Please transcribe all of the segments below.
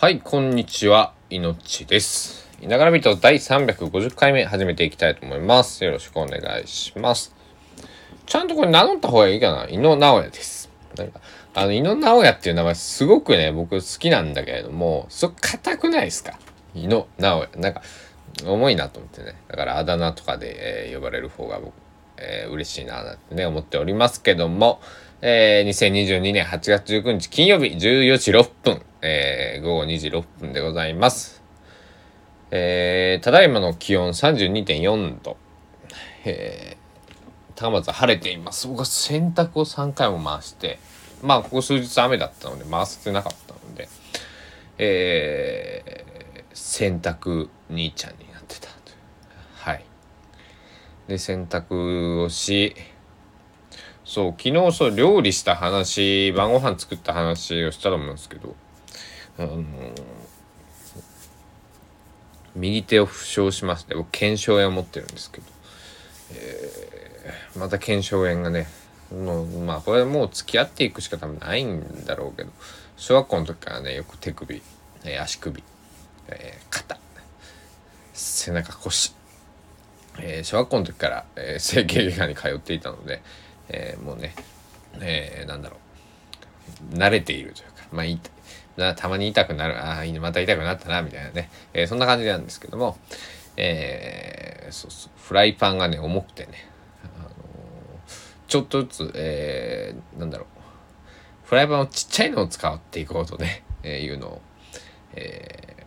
はい、こんにちは。いのちです。いながらビート第350回目始めていきたいと思います。よろしくお願いします。ちゃんとこれ名乗った方がいいかな？井野直哉です。なんか、あの、井野直哉っていう名前すごくね、僕好きなんだけれども、すごく硬くないですか？井野直哉。なんか、重いなと思ってね。だからあだ名とかで、えー呼ばれる方が僕、えー嬉しいななんてね、思っておりますけども、えー2022年8月19日金曜日14時6分、えー午後2時6分でございます。えーただいまの気温32.4度。えー高松は晴れています。僕は洗濯を3回も回して、まあ、ここ数日雨だったので回せてなかったので、えー洗濯兄ちゃんになってたという。はい。で、洗濯をし、そう、昨日そう、料理した話、晩ご飯作った話をしたと思うんですけど、あの右手を負傷しまして、僕、腱鞘炎を持ってるんですけど、また腱鞘炎がねもうまあこれはもう付き合っていくしか多分ないんだろうけど小学校の時からねよく手首、足首、えー肩背中腰、えー小学校の時から、えー整形外科に通っていたので、えーもうね、えーなんだろう慣れているというかまあいいなたまに痛くなるああいいまた痛くなったなみたいなね、えーそんな感じなんですけども。えーそうそうフライパンがね重くてね、あのーちょっとずつ、えーなんだろう。フライパンをちっちゃいのを使っていこうとね、えーいうのを、えー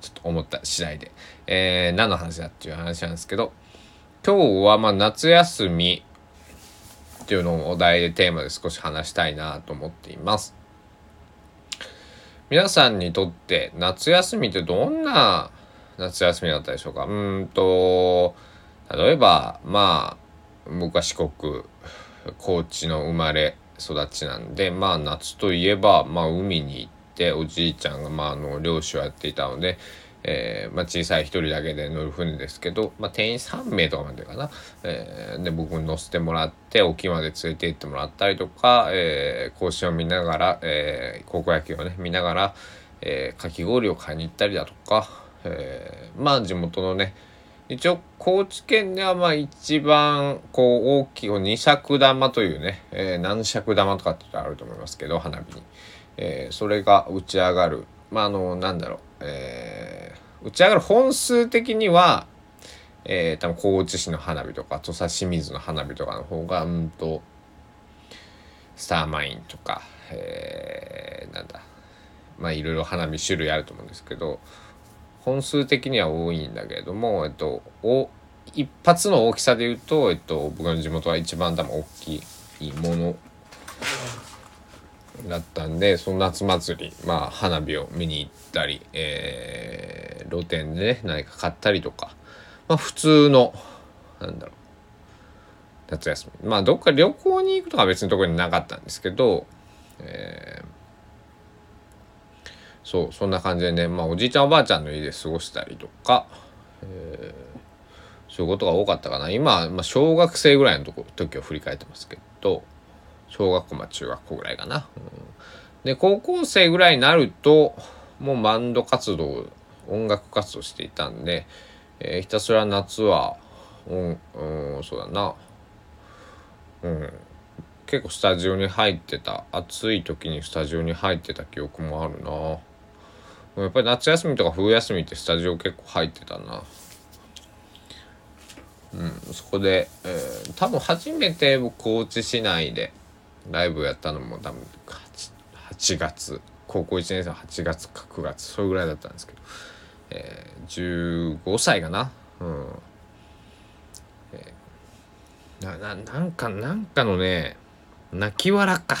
ちょっと思った次第で、えー何の話だっていう話なんですけど今日はまあ夏休みっていうのをお題でテーマで少し話したいなと思っています。皆さんにとって夏休みってどんな夏休みだったでしょうか？うんと例えばまあ僕は四国高知の生まれ育ちなんでまあ夏といえば、まあ、海に行っておじいちゃんが、まあ、あの漁師をやっていたので、えーまあ、小さい一人だけで乗る船ですけど、まあ、定員3名とかまでかな、えーで僕に乗せてもらって沖まで連れて行ってもらったりとか、えー、甲子園を見ながら、えー高校野球をね見ながら、えーかき氷を買いに行ったりだとか、えーまあ地元のね一応高知県ではまあ一番こう大きい二尺玉というね、えー何尺玉とかってあると思いますけど花火に、えーそれが打ち上がる。まああのなんだろう、えー打ち上がる本数的には、えー多分高知市の花火とか土佐清水の花火とかの方がうんとスターマインとか、えーなんだ。まあいろいろ花火種類あると思うんですけど本数的には多いんだけれども、えっと、お一発の大きさで言うと、えっと、僕の地元は一番多分大きいものだったんでその夏祭りまあ花火を見に行ったり、えー露店でね何か買ったりとかまあ普通のなんだろう夏休み。まあどっか旅行に行くとかは別に特になかったんですけど、えーそうそんな感じでねまあおじいちゃんおばあちゃんの家で過ごしたりとか、えーそういうことが多かったかな。今、まあ、小学生ぐらいのとこ時を振り返ってますけど小学校まあ中学校ぐらいかな、うん。で高校生ぐらいになるともうバンド活動音楽活動していたんで、えーひたすら夏はうん、うん、そうだな。うん。結構スタジオに入ってた暑い時にスタジオに入ってた記憶もあるな。やっぱり夏休みとか冬休みってスタジオ結構入ってたな。うんそこで、えー多分初めて僕高知市内でライブやったのも多分 8, 8月高校1年生は8月か9月それぐらいだったんですけど、えー15歳かな？うん、えーなななんかなんかのね泣き笑か。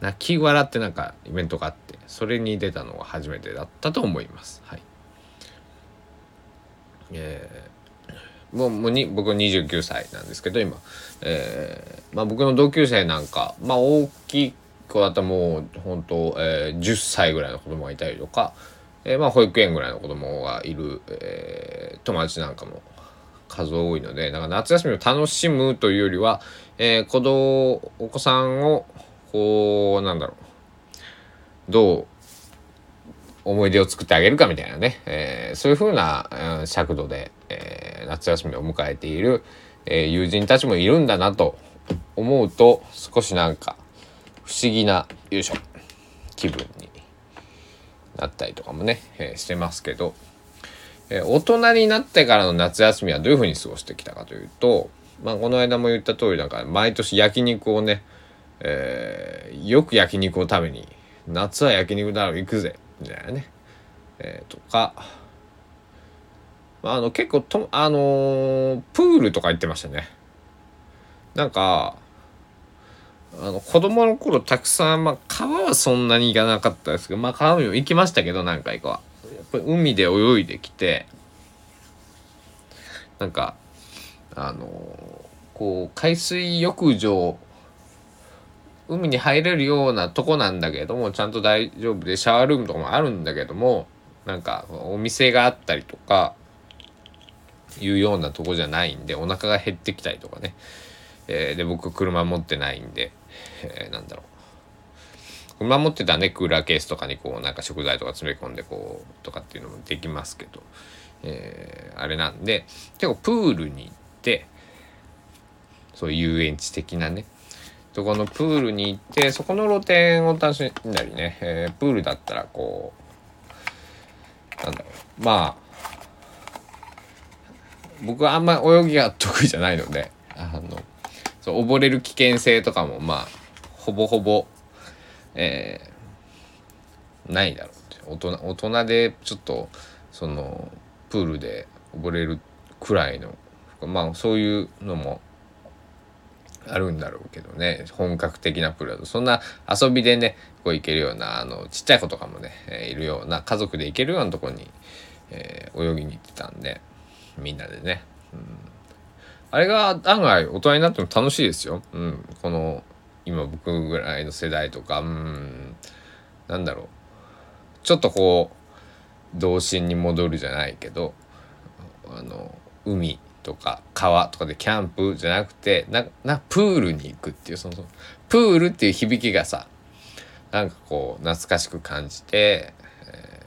泣き笑ってなんかイベントがあってそれに出たのが初めてだったと思います。はい。えーもうもうに僕は29歳なんですけど今、えーまあ、僕の同級生なんか、まあ、大きい子だったらもう本当、えー10歳ぐらいの子供がいたりとか、えーまあ、保育園ぐらいの子供がいる、えー友達なんかも数多いのでだか夏休みを楽しむというよりは、えー子供お子さんをこうなんだろうどう思い出を作ってあげるかみたいなね、えー、そういう風な、うん、尺度で、えー、夏休みを迎えている、えー、友人たちもいるんだなと思うと少しなんか不思議な優勝気分になったりとかもね、えー、してますけど、え、大人になってからの夏休みはどういう風に過ごしてきたかというと、まあ、この間も言った通りなんか毎年焼肉をね、え、よく焼肉を食べに夏は焼肉だろ行くぜみたいなね、えー、とか、あの結構とあのー、プールとか行ってましたね。なんかあの子供の頃たくさん、まあ、川はそんなに行かなかったですけど、まあ、川にも行きましたけど何回かは。やっぱり海で泳いできてなんかあのこう海水浴場海に入れるようなとこなんだけどもちゃんと大丈夫でシャワールームとかもあるんだけどもなんかお店があったりとかいうようなとこじゃないんでお腹が減ってきたりとかね、えー、で僕車持ってないんで、えー、なんだろう。車持ってたねクーラーケースとかにこうなんか食材とか詰め込んでこうとかっていうのもできますけど、えー、あれなんで結構プールに行ってそういう遊園地的なね。そこのプールに行ってそこの露店を楽しんだりね、えー、プールだったらこうなんだろう。まあ僕はあんま泳ぎが得意じゃないのであのそう溺れる危険性とかもまあほぼほぼ、えー、ないだろう大人大人でちょっとそのプールで溺れるくらいのまあそういうのもあるんだろうけどね。本格的なプールだと。そんな遊びでねこう行けるようなあのちっちゃい子とかもね、えー、いるような家族で行けるようなとこに、えー、泳ぎに行ってたんで。みんなでね、うん、あれが案外大人になっても楽しいですよ、うん、この今僕ぐらいの世代とか。うん。なんだろう。ちょっとこう童心に戻るじゃないけどあの海とか川とかでキャンプじゃなくてななプールに行くっていうそのプールっていう響きがさなんかこう懐かしく感じて、え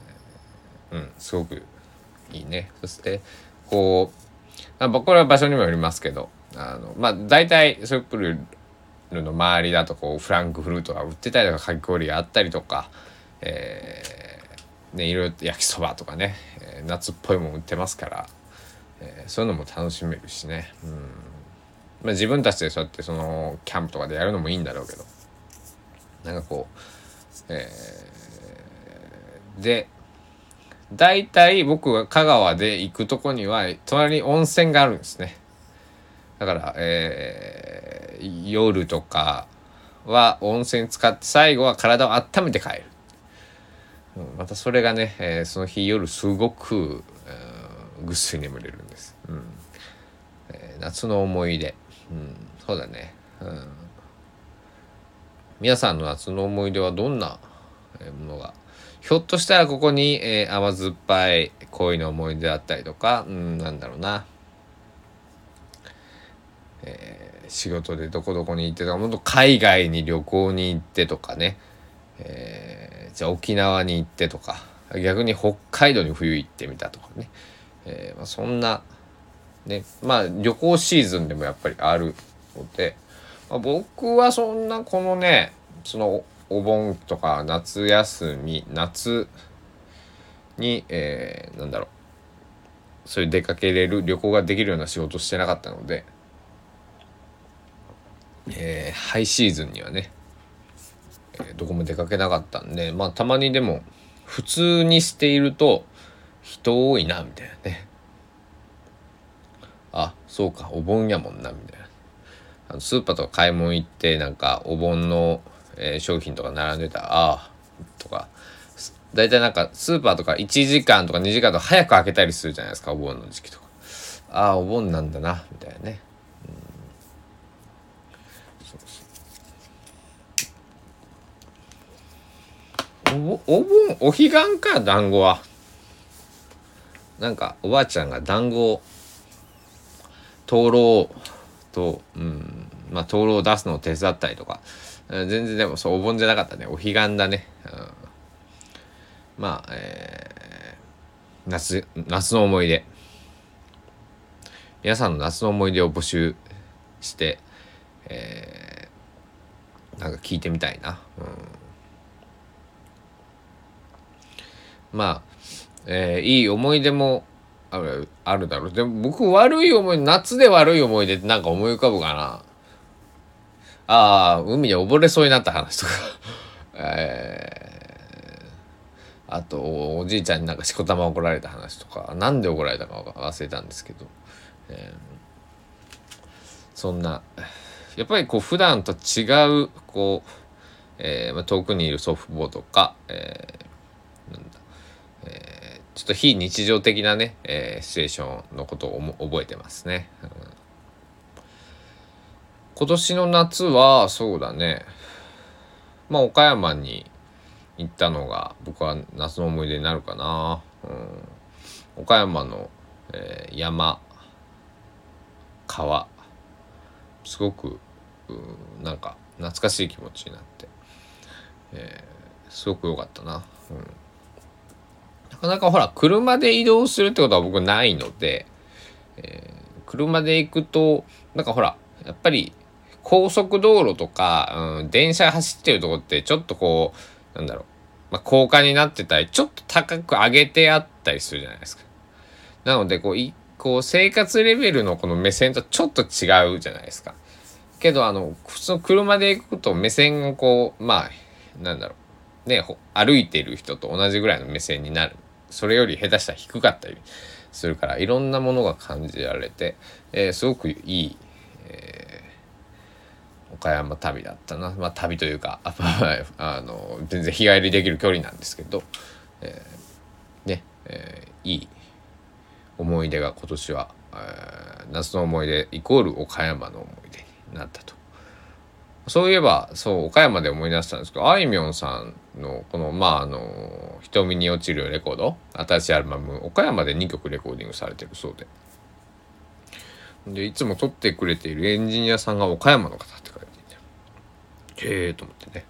ー、うんすごくいいね。そしてこうまあこれは場所にもよりますけどあのまあ大体そういうプールの周りだとこうフランクフルートが売ってたりとかかき氷があったりとか、えーね、いろいろ焼きそばとかね、えー、夏っぽいもん売ってますからえー、そういうのも楽しめるしね、うん。まあ、自分たちでそうやってそのキャンプとかでやるのもいいんだろうけど。なんかこう、えー、で大体僕が香川で行くとこには隣に温泉があるんですね。だから、えー、夜とかは温泉使って最後は体を温めて帰る、うん、またそれがね、えー、その日夜すごく、うんぐっすり眠れるんです、うん。えー、夏の思い出、うん、そうだね、うん、皆さんの夏の思い出はどんなものがひょっとしたらここに、えー、甘酸っぱい恋の思い出だったりとか、うん、なんだろうな、えー、仕事でどこどこに行ってとかもっと海外に旅行に行ってとかね、えー、じゃあ沖縄に行ってとか逆に北海道に冬行ってみたとかね、えー、まあ、そんなねまあ旅行シーズンでもやっぱりあるので、まあ、僕はそんなこのねそのお盆とか夏休み夏に、えー、なんだろう。そういう出かけれる旅行ができるような仕事してなかったので、えー、ハイシーズンにはね、えー、どこも出かけなかったんでまあたまにでも普通にしていると人多いなみたいなね。あそうかお盆やもんなみたいな。あのスーパーとか買い物行ってなんかお盆の、えー、商品とか並んでたらああとか。大体なんかスーパーとか1時間とか2時間とか早く開けたりするじゃないですかお盆の時期とか。ああお盆なんだなみたいなね、うん、お盆お彼岸か団子は。なんかおばあちゃんが団子を灯籠と、うんまあ、灯籠を出すのを手伝ったりとか。全然でもそうお盆じゃなかったねお彼岸だね、うん、まあ、えー、夏夏の思い出皆さんの夏の思い出を募集して、えー、なんか聞いてみたいな。うんまあ、えー、いい思い出もあるあるだろう。でも僕悪い思い、夏で悪い思い出ってなんか思い浮かぶかな。ああ、海で溺れそうになった話とか。えー、あと、おじいちゃんになんかしこたま怒られた話とか、なんで怒られたか忘れたんですけど、えー、そんな、やっぱりこう普段と違う、こう、えーま、遠くにいる祖父母とか、えー、なんだ。えー、ちょっと非日常的なね、えー、シチュエーションのことを覚えてますね、うん、今年の夏はそうだね。まあ岡山に行ったのが僕は夏の思い出になるかな、うん、岡山の、えー、山川すごくなんか懐かしい気持ちになって、えー、すごく良かったな。うん。なかなかほら、車で移動するってことは僕ないので、えー、車で行くと、なんかほら、やっぱり高速道路とか、うん、電車走ってるとこってちょっとこう、なんだろう、まあ、高架になってたり、ちょっと高く上げてあったりするじゃないですか。なので、こう、いこう生活レベルのこの目線とちょっと違うじゃないですか。けど、あの、普通の車で行くと目線がこう、まあ、なんだろう、ね、歩いてる人と同じぐらいの目線になるそれより下手したら低かったりするからいろんなものが感じられて、えー、すごくいい、岡山旅だったなまあ旅というか あの全然日帰りできる距離なんですけど、えー、ね、えー、いい思い出が今年は、えー、夏の思い出イコール岡山の思い出になったと。そういえば、そう、岡山で思い出したんですけど、あいみょんさんの、この、まあ、あの、瞳に落ちるレコード、新しいアルバム、岡山で2曲レコーディングされてるそうで。で、いつも撮ってくれているエンジニアさんが岡山の方って書いていて、へえと思ってね。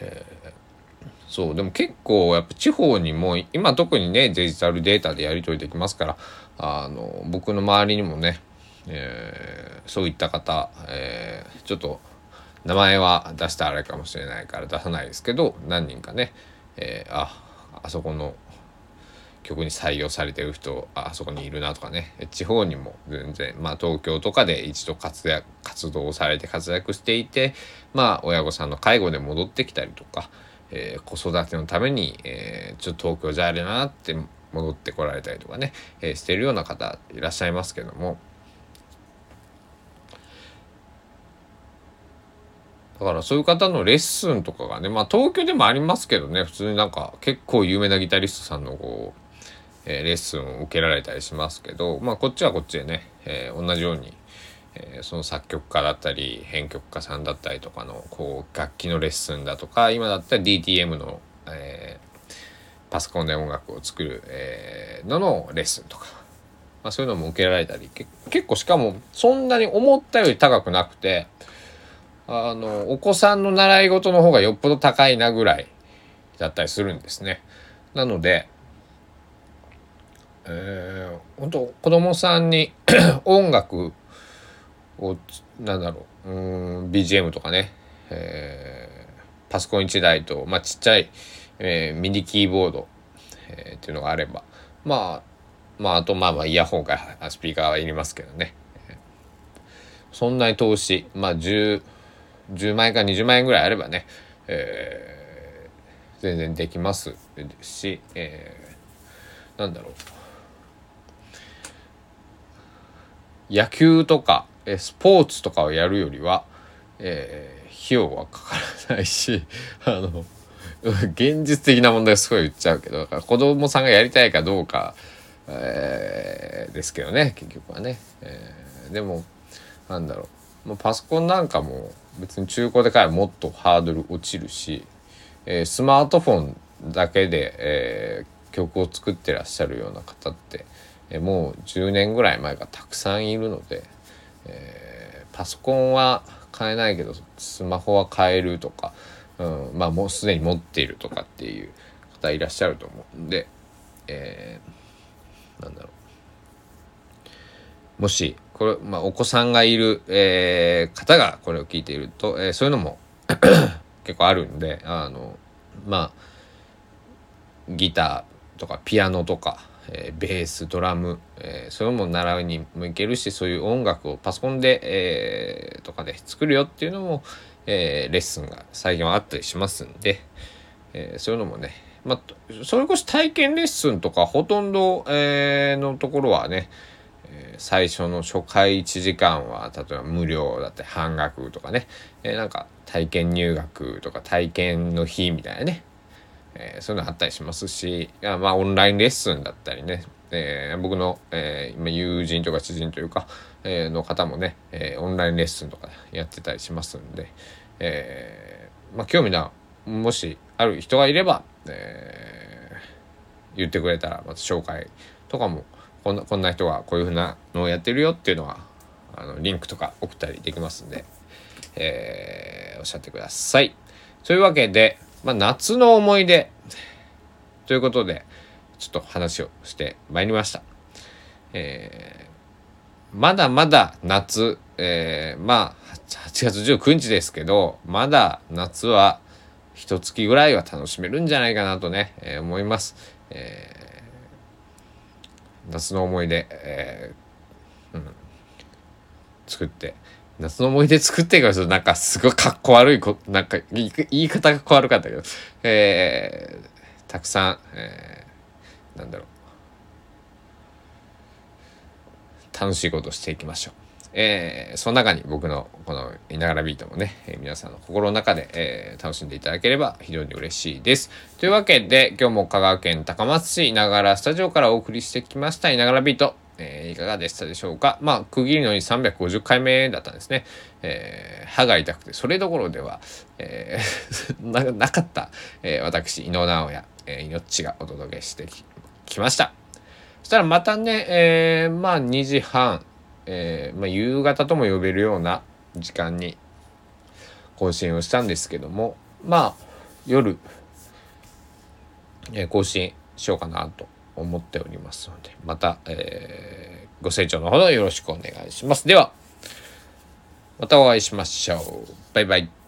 へそう、でも結構やっぱ地方にも、今特にね、デジタルデータでやり取りできますから、あの、僕の周りにもね、えー、そういった方、えー、ちょっと名前は出したあれかもしれないから出さないですけど何人かね、えー、ああそこの曲に採用されてる人あそこにいるなとかね。地方にも全然まあ東京とかで一度活躍活動されて活躍していてまあ親御さんの介護で戻ってきたりとか、えー、子育てのために、えー、ちょっと東京じゃあれなって戻ってこられたりとかね、えー、してるような方いらっしゃいますけども。だからそういう方のレッスンとかがね、まあ東京でもありますけどね、普通になんか結構有名なギタリストさんのこう、えー、レッスンを受けられたりしますけど、まあこっちはこっちでね、えー、同じように、えー、その作曲家だったり編曲家さんだったりとかのこう楽器のレッスンだとか今だったら DTM の、え、パソコンで音楽を作る、えー、ののレッスンとか、まあ、そういうのも受けられたり結構しかもそんなに思ったより高くなくてあの、お子さんの習い事の方がよっぽど高いなぐらいだったりするんですね。なので、えー、本当子供さんに 音楽を、なんだろう、うん、BGM とかね、えー、パソコン1台と、まあ、ちっちゃい、えー、ミニキーボード、えー、っていうのがあれば、まあ、まあ、あと、まあまあ、イヤホンかスピーカーはいりますけどね。そんなに投資、まあ、10、10万円か20万円ぐらいあればね、えー、全然できますし、えー、なんだろう野球とかスポーツとかをやるよりは、えー、費用はかからないし あの現実的な問題すごい言っちゃうけどだから子供さんがやりたいかどうか、えー、ですけどね結局はね、えー、でもなんだろう、まあ、パソコンなんかも別に中古で買えばもっとハードル落ちるし、えー、スマートフォンだけで、えー、曲を作ってらっしゃるような方って、え、もう10年ぐらい前からたくさんいるので、えー、パソコンは買えないけどスマホは買えるとか、うん、まあもうすでに持っているとかっていう方いらっしゃると思うんで、えー、なんだろう。もしこれ、まあ、お子さんがいる、えー、方がこれを聞いていると、えー、そういうのも 結構あるんであのまあギターとかピアノとか、えー、ベースドラム、えー、そういうのも習うにもいけるしそういう音楽をパソコンで、えー、とかで作るよっていうのも、え、レッスンが最近はあったりしますんで、え、そういうのもねまあ、それこそ体験レッスンとかほとんど、えー、のところはね、え、最初の初回1時間は例えば無料だって半額とかね、えー、なんか体験入学とか体験の日みたいなね、えー、そういうのあったりしますしまあオンラインレッスンだったりね、えー、僕の、えー、今友人とか知人というか、えー、の方もね、えー、オンラインレッスンとかやってたりしますんで、えー、まあ興味なもしある人がいれば、えー、言ってくれたらまた紹介とかもこんなこんな人がこういうふうなのをやってるよっていうのはあのリンクとか送ったりできますんで、えー、おっしゃってください。というわけで、まあ、夏の思い出ということでちょっと話をしてまいりました。えー、まだまだ夏、えー、まあ8月19日ですけどまだ夏は一月ぐらいは楽しめるんじゃないかなとね、えー、思います。えー、夏の思い出、えー、うん、作って、夏の思い出作ってからなんかすごいかっこ悪いこ、なんか言い方が悪かったけど、えー、たくさん、えー、なんだろう、楽しいことをしていきましょう。えー、その中に僕のこの「いながらビート」もね、えー、皆さんの心の中で、えー、楽しんでいただければ非常に嬉しいです。というわけで今日も香川県高松市いながらスタジオからお送りしてきました「いながらビート」えー、いかがでしたでしょうか？まあ区切りのに350回目だったんですね。えー、歯が痛くてそれどころでは、えー な、なかった、えー、私井野直哉、えー、命がお届けしてきました。そしたらまたね、えー、まあ2時半えー、まあ、夕方とも呼べるような時間に更新をしたんですけどもまあ夜、えー、更新しようかなと思っておりますのでまた、えー、ご清聴のほどよろしくお願いします。ではまたお会いしましょう。バイバイ。